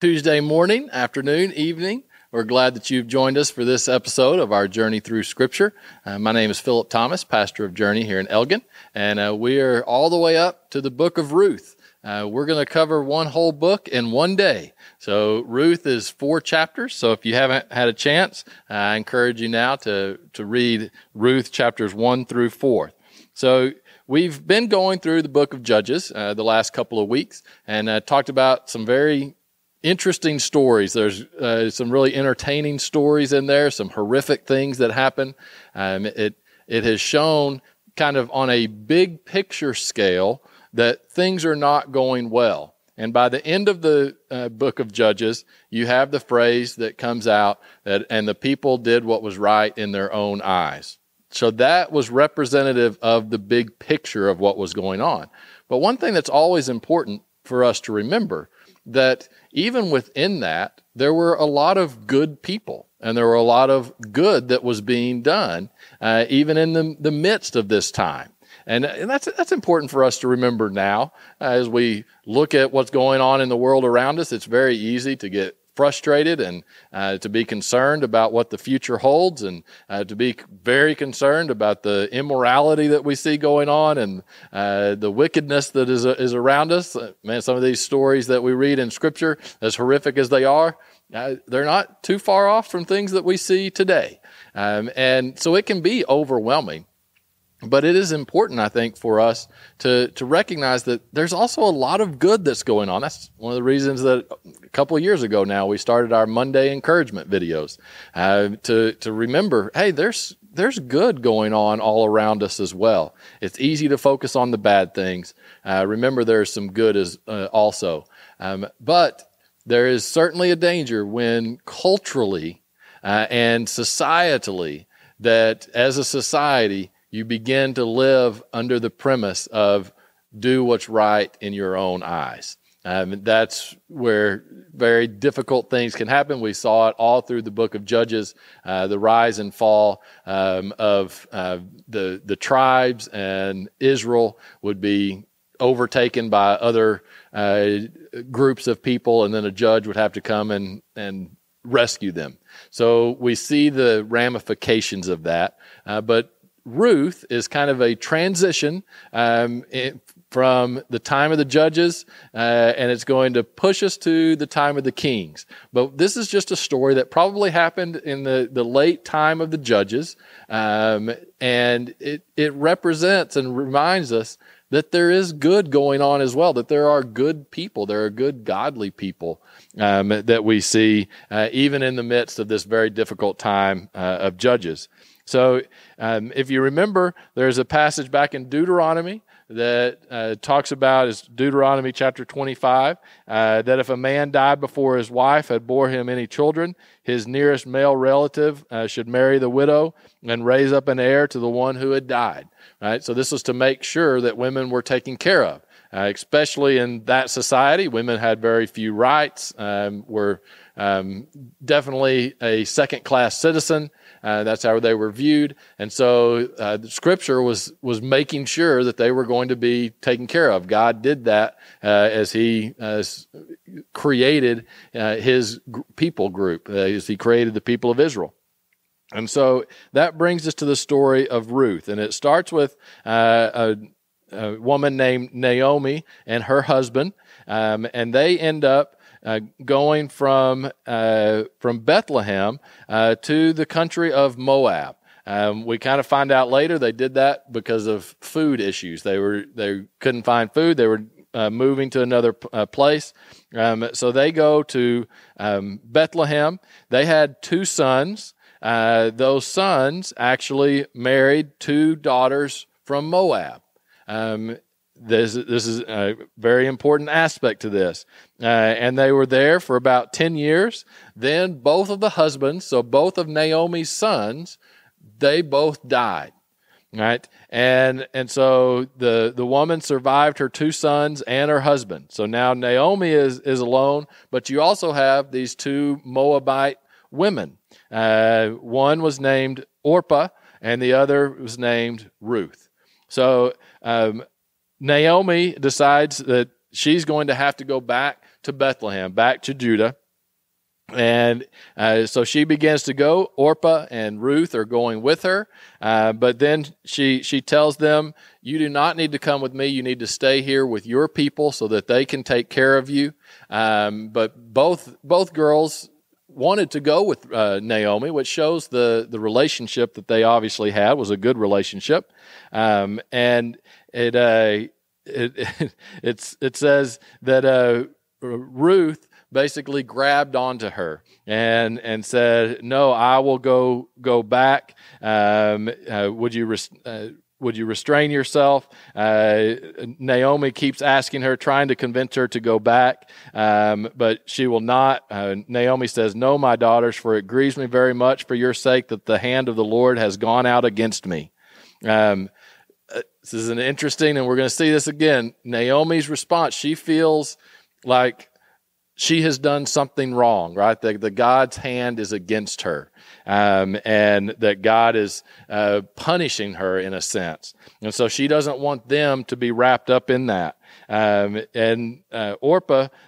Tuesday morning, afternoon, evening. We're glad that you've joined us for this episode of our Journey Through Scripture. Uh, my name is Philip Thomas, pastor of Journey here in Elgin, and uh, we are all the way up to the book of Ruth. Uh, we're going to cover one whole book in one day. So Ruth is four chapters. So if you haven't had a chance, I encourage you now to to read Ruth chapters one through four. So we've been going through the book of Judges uh, the last couple of weeks and uh, talked about some very interesting stories. There's uh, some really entertaining stories in there, some horrific things that happen. Um, it it has shown kind of on a big picture scale that things are not going well. And by the end of the uh, book of Judges, you have the phrase that comes out that, and the people did what was right in their own eyes. So that was representative of the big picture of what was going on. But one thing that's always important for us to remember that even within that, there were a lot of good people and there were a lot of good that was being done, uh, even in the, the midst of this time. And, and that's, that's important for us to remember now uh, as we look at what's going on in the world around us. It's very easy to get frustrated and uh, to be concerned about what the future holds and uh, to be very concerned about the immorality that we see going on and uh, the wickedness that is, is around us. Uh, man, some of these stories that we read in Scripture, as horrific as they are, uh, they're not too far off from things that we see today. Um, and so it can be overwhelming. But it is important, I think, for us to, to recognize that there's also a lot of good that's going on. That's one of the reasons that a couple of years ago now we started our Monday encouragement videos uh, to, to remember, hey, there's, there's good going on all around us as well. It's easy to focus on the bad things. Uh, remember, there's some good as uh, also. Um, but there is certainly a danger when culturally uh, and societally that as a society, you begin to live under the premise of do what's right in your own eyes. Um, that's where very difficult things can happen. We saw it all through the book of Judges, uh, the rise and fall um, of uh, the the tribes, and Israel would be overtaken by other uh, groups of people, and then a judge would have to come and and rescue them. So we see the ramifications of that, uh, but Ruth is kind of a transition um, from the time of the judges, uh, and it's going to push us to the time of the kings. But this is just a story that probably happened in the, the late time of the judges, um, and it, it represents and reminds us that there is good going on as well, that there are good people, there are good, godly people um, that we see uh, even in the midst of this very difficult time uh, of judges. So, um, if you remember, there's a passage back in Deuteronomy that uh, talks about is Deuteronomy chapter 25 uh, that if a man died before his wife had bore him any children, his nearest male relative uh, should marry the widow and raise up an heir to the one who had died. Right. So this was to make sure that women were taken care of. Uh, especially in that society, women had very few rights, um, were um, definitely a second class citizen. Uh, that's how they were viewed. And so uh, scripture was, was making sure that they were going to be taken care of. God did that uh, as he uh, created uh, his people group, uh, as he created the people of Israel. And so that brings us to the story of Ruth. And it starts with a, a, woman named Naomi and her husband. Um, and they end up uh, going from uh, from Bethlehem uh, to the country of Moab. Um, we kind of find out later they did that because of food issues. They were they couldn't find food. They were uh, moving to another uh, place. Um, so they go to um, Bethlehem. They had two sons. Those sons actually married two daughters from Moab. Um, this, this is a very important aspect to this. Uh, and they were there for about 10 years. Then both of the husbands, so both of Naomi's sons, they both died. Right? And and so the the woman survived her two sons and her husband. So now Naomi is is alone, but you also have these two Moabite women. Uh, one was named Orpah, and the other was named Ruth. So um, Naomi decides that she's going to have to go back to Bethlehem, back to Judah. And uh, so she begins to go. Orpah and Ruth are going with her, uh, but then she she tells them, "You do not need to come with me. You need to stay here with your people so that they can take care of you." Um, but both both girls wanted to go with uh, Naomi, which shows the the relationship that they obviously had was a good relationship, um, and it, uh, it it it says that uh, Ruth basically grabbed onto her and and said, "No, I will go go back. Um, uh, would you?" Res- uh, would you restrain yourself? Uh, Naomi keeps asking her, trying to convince her to go back, um, but she will not. Uh, Naomi says, No, my daughters, for it grieves me very much for your sake that the hand of the Lord has gone out against me. Um, this is an interesting, and we're going to see this again. Naomi's response, she feels like she has done something wrong, right? That the God's hand is against her, um, and that God is uh, punishing her in a sense, and so she doesn't want them to be wrapped up in that. Um, and uh,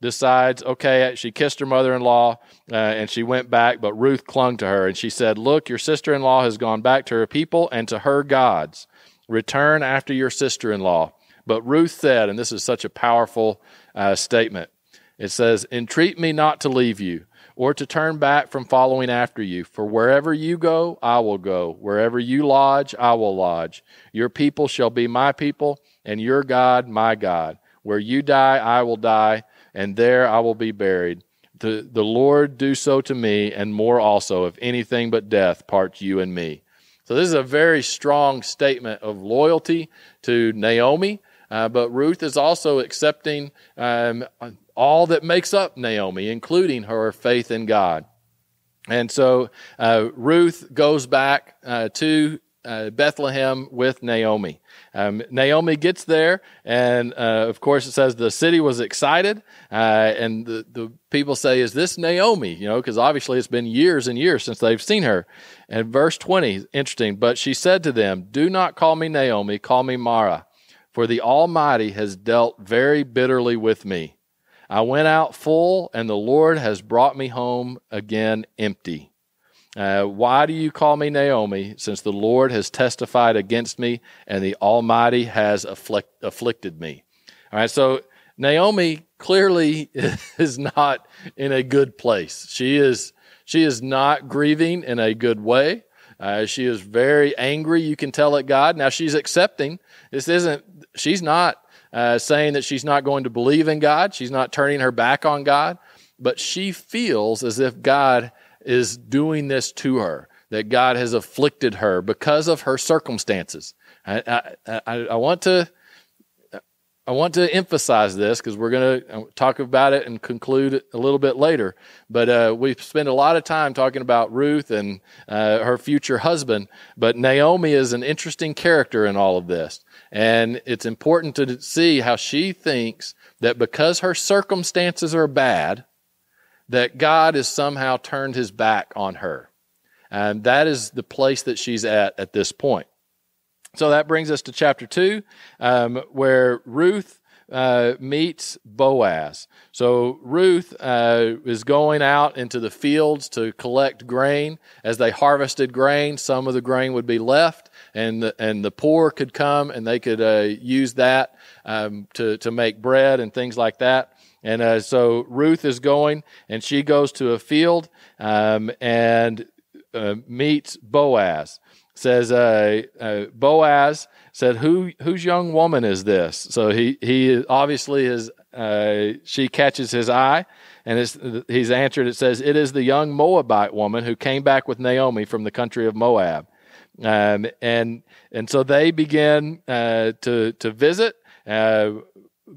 decides, okay, she kissed her mother-in-law, uh, and she went back, but Ruth clung to her, and she said, "Look, your sister-in-law has gone back to her people and to her gods. Return after your sister-in-law." But Ruth said, and this is such a powerful uh, statement. It says, Entreat me not to leave you, or to turn back from following after you. For wherever you go, I will go. Wherever you lodge, I will lodge. Your people shall be my people, and your God my God. Where you die, I will die, and there I will be buried. The, the Lord do so to me, and more also, if anything but death parts you and me. So, this is a very strong statement of loyalty to Naomi, uh, but Ruth is also accepting um, all that makes up Naomi, including her faith in God. And so uh, Ruth goes back uh, to uh, Bethlehem with Naomi. Um, Naomi gets there, and uh, of course, it says the city was excited, uh, and the, the people say, Is this Naomi? You know, because obviously it's been years and years since they've seen her. And verse 20, interesting, but she said to them, Do not call me Naomi, call me Mara, for the Almighty has dealt very bitterly with me. I went out full, and the Lord has brought me home again empty. Uh, why do you call me Naomi, since the Lord has testified against me and the Almighty has afflict, afflicted me? All right, so Naomi clearly is not in a good place. She is she is not grieving in a good way. Uh, she is very angry. You can tell at God. Now she's accepting. This isn't. She's not uh, saying that she's not going to believe in God. She's not turning her back on God, but she feels as if God is doing this to her, that God has afflicted her because of her circumstances. I, I, I, I want to. I want to emphasize this because we're going to talk about it and conclude a little bit later. But uh, we spend a lot of time talking about Ruth and uh, her future husband. But Naomi is an interesting character in all of this. And it's important to see how she thinks that because her circumstances are bad, that God has somehow turned his back on her. And that is the place that she's at at this point. So that brings us to chapter 2, um, where Ruth uh, meets Boaz. So Ruth uh, is going out into the fields to collect grain. As they harvested grain, some of the grain would be left, and the, and the poor could come and they could uh, use that um, to to make bread and things like that. And uh, so Ruth is going, and she goes to a field um, and uh, meets Boaz. Says uh, uh, Boaz said, "Who whose young woman is this?" So he he obviously is. Uh, she catches his eye, and he's answered. It says, "It is the young Moabite woman who came back with Naomi from the country of Moab." Um, and and so they begin uh, to to visit.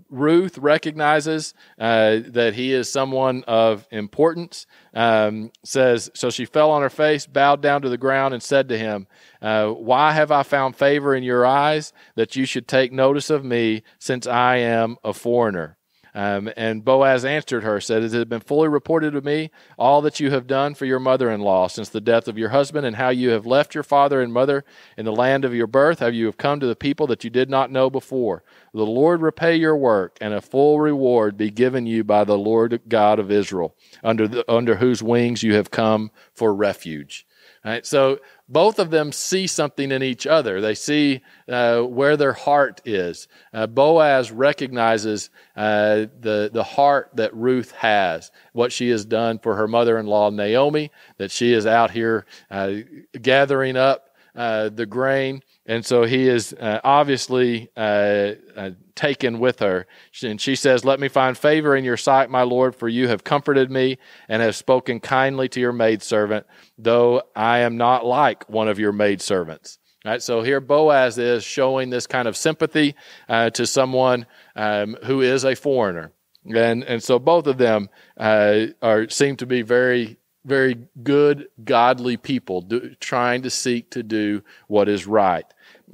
Ruth recognizes uh, that he is someone of importance. Um, says so. She fell on her face, bowed down to the ground, and said to him, uh, "Why have I found favor in your eyes that you should take notice of me, since I am a foreigner?" Um, and Boaz answered her, said, It has been fully reported to me all that you have done for your mother in law since the death of your husband, and how you have left your father and mother in the land of your birth, how you have come to the people that you did not know before. The Lord repay your work, and a full reward be given you by the Lord God of Israel, under, the, under whose wings you have come for refuge. Right? So both of them see something in each other. They see uh, where their heart is. Uh, Boaz recognizes uh, the, the heart that Ruth has, what she has done for her mother in law, Naomi, that she is out here uh, gathering up uh, the grain and so he is uh, obviously uh, uh, taken with her. And she says, Let me find favor in your sight, my Lord, for you have comforted me and have spoken kindly to your maidservant, though I am not like one of your maidservants. Right, so here Boaz is showing this kind of sympathy uh, to someone um, who is a foreigner. And, and so both of them uh, are, seem to be very very good, godly people do, trying to seek to do what is right.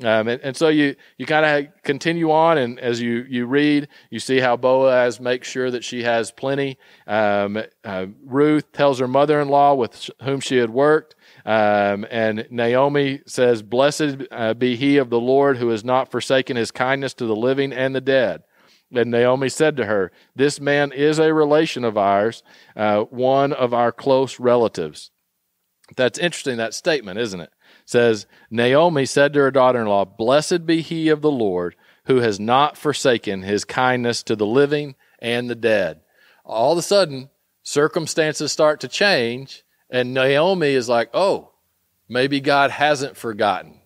Um, and, and, so you, you kind of continue on, and as you, you read, you see how Boaz makes sure that she has plenty. Um, uh, Ruth tells her mother in law with whom she had worked, um, and Naomi says, Blessed uh, be he of the Lord who has not forsaken his kindness to the living and the dead. And Naomi said to her, This man is a relation of ours, uh, one of our close relatives. That's interesting, that statement, isn't it? Says, Naomi said to her daughter in law, Blessed be he of the Lord who has not forsaken his kindness to the living and the dead. All of a sudden, circumstances start to change, and Naomi is like, Oh, maybe God hasn't forgotten,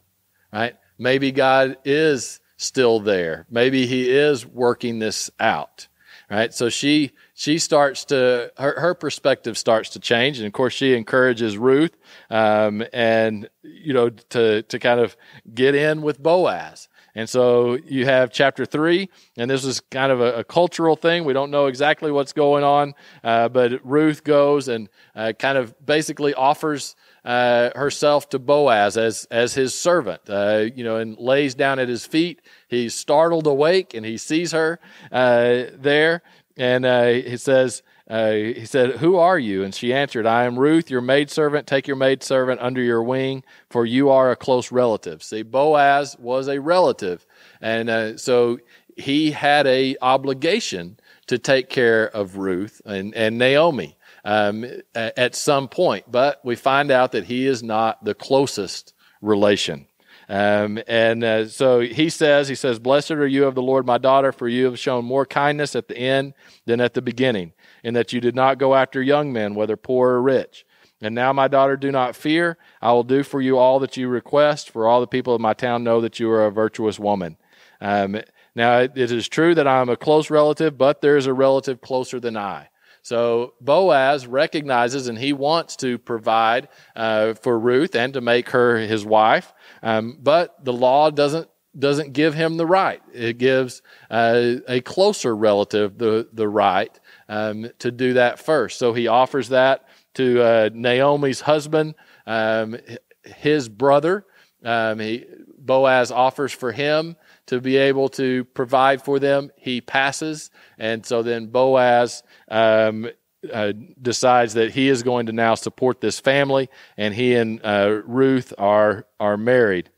right? Maybe God is still there. Maybe he is working this out, right? So she she starts to her, her perspective starts to change and of course she encourages ruth um, and you know to to kind of get in with boaz and so you have chapter three, and this is kind of a, a cultural thing. We don't know exactly what's going on, uh, but Ruth goes and uh, kind of basically offers uh, herself to Boaz as as his servant, uh, you know, and lays down at his feet. He's startled awake, and he sees her uh, there, and uh, he says, uh, he said, Who are you? And she answered, I am Ruth, your maidservant. Take your maidservant under your wing, for you are a close relative. See, Boaz was a relative. And uh, so he had a obligation to take care of Ruth and, and Naomi um, at some point. But we find out that he is not the closest relation. Um, and uh, so he says, he says, Blessed are you of the Lord, my daughter, for you have shown more kindness at the end than at the beginning, in that you did not go after young men, whether poor or rich. And now, my daughter, do not fear. I will do for you all that you request, for all the people of my town know that you are a virtuous woman. Um, now, it is true that I am a close relative, but there is a relative closer than I. So Boaz recognizes and he wants to provide uh, for Ruth and to make her his wife, um, but the law doesn't doesn't give him the right. It gives uh, a closer relative the the right um, to do that first. So he offers that to uh, Naomi's husband, um, his brother. Um, he, Boaz offers for him to be able to provide for them. He passes, and so then Boaz um, uh, decides that he is going to now support this family, and he and uh, Ruth are are married.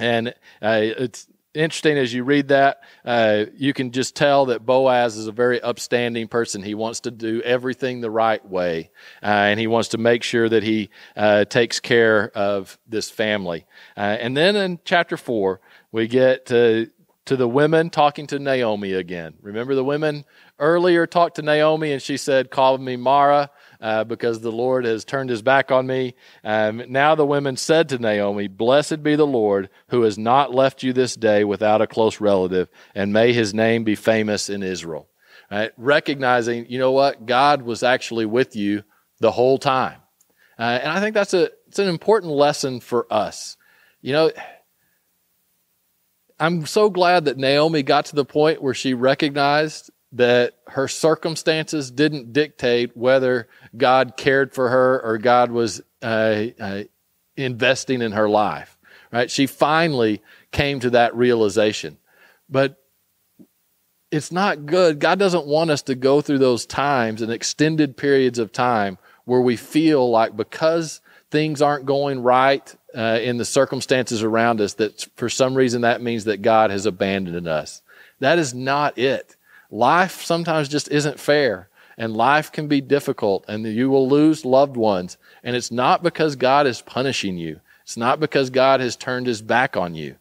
And uh, it's interesting as you read that, uh, you can just tell that Boaz is a very upstanding person. He wants to do everything the right way, uh, and he wants to make sure that he uh, takes care of this family. and then in chapter four, we get to to the women talking to Naomi again. Remember the women earlier talked to Naomi and she said, Call me Mara uh, because the Lord has turned his back on me. Um, now the women said to Naomi, Blessed be the Lord who has not left you this day without a close relative, and may his name be famous in Israel. Right? Recognizing, you know what? God was actually with you the whole time. Uh, and I think that's a, it's an important lesson for us. You know, I'm so glad that Naomi got to the point where she recognized that her circumstances didn't dictate whether God cared for her or God was uh, uh, investing in her life. Right? She finally came to that realization. But it's not good. God doesn't want us to go through those times and extended periods of time where we feel like because things aren't going right uh, in the circumstances around us, that for some reason that means that God has abandoned us. That is not it. Life sometimes just isn't fair, and life can be difficult, and you will lose loved ones. And it's not because God is punishing you, it's not because God has turned his back on you.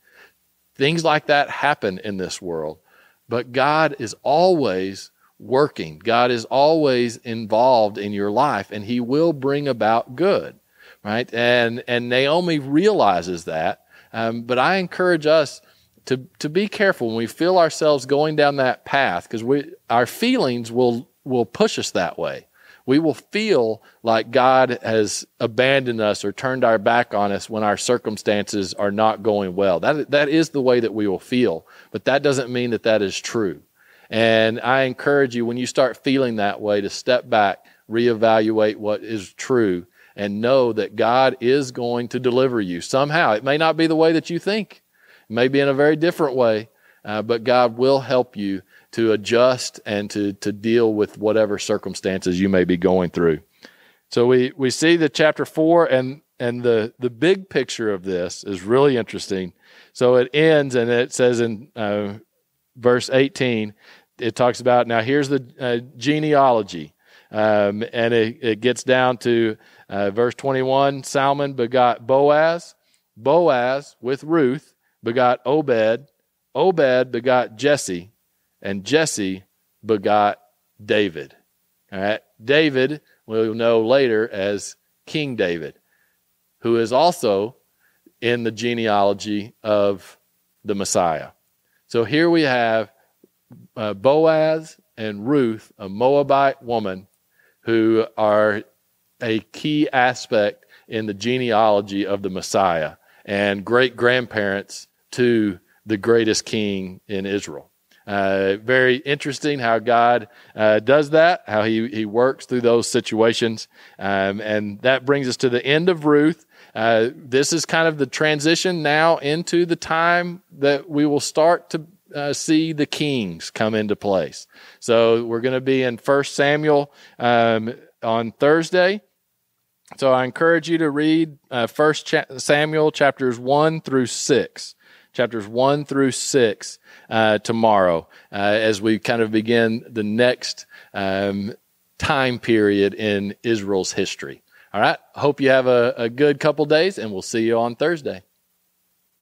Things like that happen in this world. But God is always working. God is always involved in your life and he will bring about good, right? And, and Naomi realizes that. Um, but I encourage us to, to be careful when we feel ourselves going down that path because we, our feelings will, will push us that way we will feel like God has abandoned us or turned our back on us when our circumstances are not going well. That, that is the way that we will feel, but that doesn't mean that that is true. And I encourage you, when you start feeling that way, to step back, reevaluate what is true, and know that God is going to deliver you somehow. It may not be the way that you think, it may be in a very different way, uh, but God will help you to adjust and to, to deal with whatever circumstances you may be going through. So we, we see the chapter four and, and the, the big picture of this is really interesting. So it ends and it says in uh, verse 18, it talks about now here's the uh, genealogy. Um, and it, it, gets down to uh, verse 21 Salmon begot Boaz, Boaz with Ruth begot Obed, Obed begot Jesse, and Jesse begot David. All right, David we'll know later as King David, who is also in the genealogy of the Messiah. So here we have uh, Boaz and Ruth, a Moabite woman, who are a key aspect in the genealogy of the Messiah and great grandparents to the greatest king in Israel. Uh, very interesting how God uh, does that, how he, he works through those situations. Um, and that brings us to the end of Ruth. Uh, this is kind of the transition now into the time that we will start to uh, see the kings come into place. So we're going to be in First Samuel um, on Thursday. So I encourage you to read uh, First cha- Samuel chapters one through six chapters 1 through 6 uh, tomorrow uh, as we kind of begin the next um, time period in Israel's history. All right. Hope you have a, a good couple days, and we'll see you on Thursday.